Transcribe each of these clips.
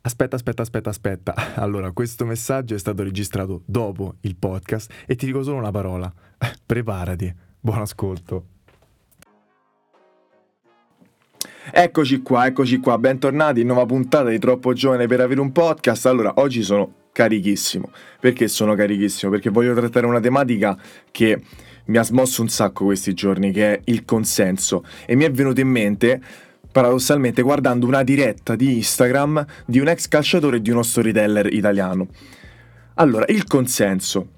Aspetta, aspetta, aspetta, aspetta. Allora, questo messaggio è stato registrato dopo il podcast e ti dico solo una parola. Preparati. Buon ascolto. Eccoci qua, eccoci qua, bentornati in nuova puntata di Troppo Giovane per avere un podcast. Allora, oggi sono carichissimo. Perché sono carichissimo? Perché voglio trattare una tematica che mi ha smosso un sacco questi giorni, che è il consenso. E mi è venuto in mente paradossalmente guardando una diretta di Instagram di un ex calciatore e di uno storyteller italiano. Allora, il consenso.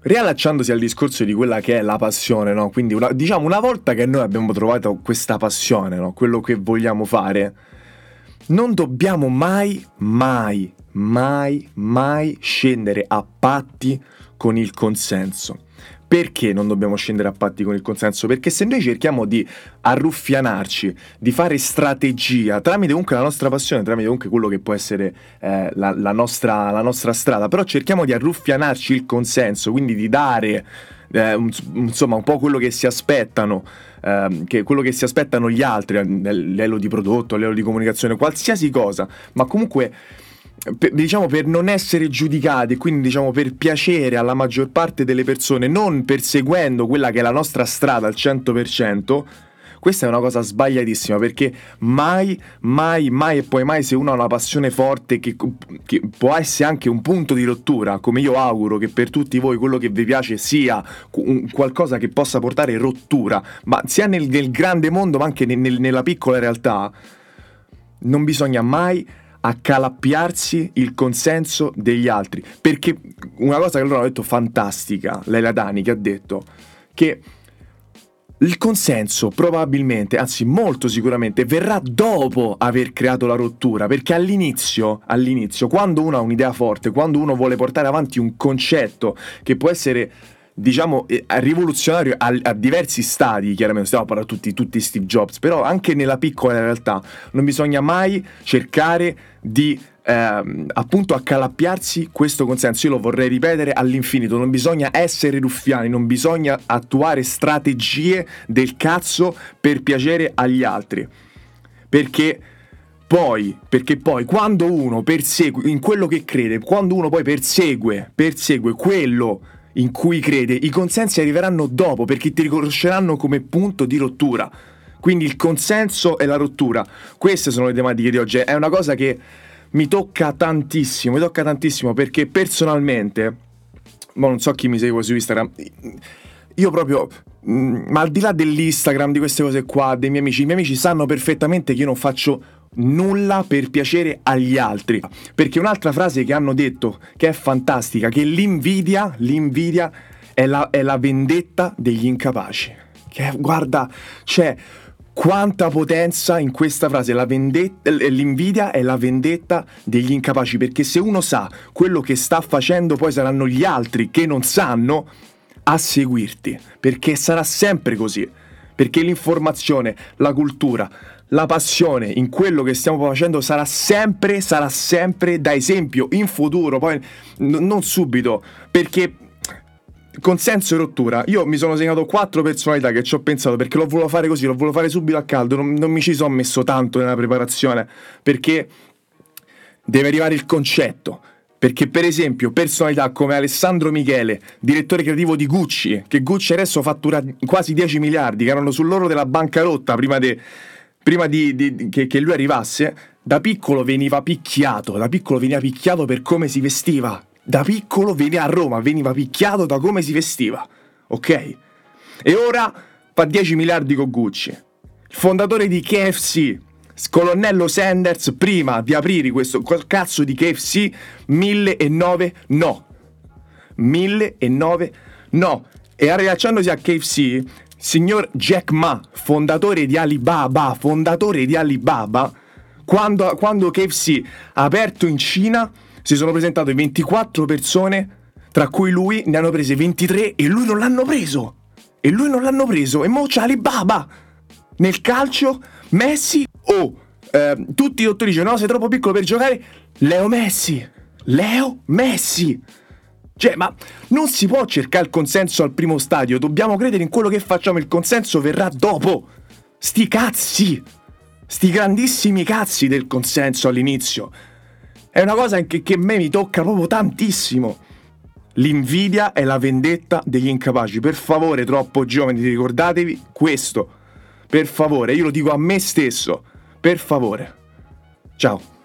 Riallacciandosi al discorso di quella che è la passione, no? Quindi una, diciamo una volta che noi abbiamo trovato questa passione, no? Quello che vogliamo fare, non dobbiamo mai, mai, mai, mai scendere a patti con il consenso. Perché non dobbiamo scendere a patti con il consenso? Perché se noi cerchiamo di arruffianarci, di fare strategia tramite comunque la nostra passione, tramite comunque quello che può essere eh, la, la, nostra, la nostra strada, però cerchiamo di arruffianarci il consenso, quindi di dare eh, insomma un po' quello che si aspettano, eh, che quello che si aspettano gli altri a livello di prodotto, a livello di comunicazione, qualsiasi cosa, ma comunque per, diciamo per non essere giudicati, quindi diciamo per piacere alla maggior parte delle persone, non perseguendo quella che è la nostra strada al 100%, questa è una cosa sbagliatissima perché mai, mai, mai e poi mai se uno ha una passione forte che, che, può essere anche un punto di rottura, come io auguro che per tutti voi quello che vi piace sia qualcosa che possa portare rottura, ma sia nel, nel grande mondo ma anche nel, nella piccola realtà, non bisogna mai accalappiarsi il consenso degli altri. Perché una cosa che loro hanno detto fantastica, Leila Dani, che ha detto che il consenso probabilmente, anzi molto sicuramente, verrà dopo aver creato la rottura, perché all'inizio, all'inizio, quando uno ha un'idea forte, quando uno vuole portare avanti un concetto che può essere diciamo, eh, rivoluzionario a, a, diversi stadi, chiaramente stiamo parlando tutti, tutti Steve Jobs, però anche nella piccola realtà non bisogna mai cercare di ehm, appunto accalappiarsi questo consenso. Io lo vorrei ripetere all'infinito, non bisogna essere ruffiani, non bisogna attuare strategie del cazzo per piacere agli altri. Perché poi, perché poi quando uno persegue in quello che crede, quando uno poi persegue, persegue quello in cui crede, i consensi arriveranno dopo perché ti riconosceranno come punto di rottura. Quindi il consenso e la rottura, queste sono le tematiche di oggi. È una cosa che mi tocca tantissimo, mi tocca tantissimo perché personalmente, ma non so chi mi segue su Instagram, io proprio, mm, ma al di là dell'Instagram, di queste cose qua, dei miei amici, i miei amici sanno perfettamente che io non faccio nulla per piacere agli altri. Perché un'altra frase che hanno detto, che è fantastica, che l'invidia, l'invidia è la, è la vendetta degli incapaci. Che guarda, c'è quanta potenza in questa frase, vendetta, l'invidia è la vendetta degli incapaci, perché se uno sa quello che sta facendo, poi saranno gli altri che non sanno a seguirti, perché sarà sempre così, perché l'informazione, la cultura, la passione in quello che stiamo facendo sarà sempre, sarà sempre da esempio in futuro, poi n- non subito, perché consenso e rottura. Io mi sono segnato quattro personalità che ci ho pensato perché l'ho voluto fare così, l'ho voluto fare subito a caldo, non, non mi ci sono messo tanto nella preparazione, perché deve arrivare il concetto. Perché, per esempio, personalità come Alessandro Michele, direttore creativo di Gucci, che Gucci adesso fattura quasi 10 miliardi, che erano sull'oro della bancarotta prima di prima di, di, che, che lui arrivasse, da piccolo veniva picchiato, da piccolo veniva picchiato per come si vestiva. Da piccolo veniva a Roma, veniva picchiato da come si vestiva. Ok? E ora fa 10 miliardi con Gucci. Il fondatore di KFC, Colonnello Sanders, prima di aprire questo cazzo di KFC, 1009 no. 1009 no. E arrivacciandosi a KFC, signor Jack Ma, fondatore di Alibaba, fondatore di Alibaba, quando, quando KFC ha aperto in Cina, si sono presentate 24 persone, tra cui lui ne hanno prese 23 e lui non l'hanno preso. E lui non l'hanno preso. E mo c'è Alibaba. Nel calcio, Messi oh, eh, tutti i dottori dicono no, sei troppo piccolo per giocare. Leo Messi. Leo Messi. Cioè, ma non si può cercare il consenso al primo stadio, dobbiamo credere in quello che facciamo, il consenso verrà dopo. Sti cazzi! sti grandissimi cazzi del consenso all'inizio. È una cosa che, che a me mi tocca proprio tantissimo. L'invidia è la vendetta degli incapaci. Per favore, troppo giovani, ricordatevi questo. Per favore, io lo dico a me stesso. Per favore. Ciao.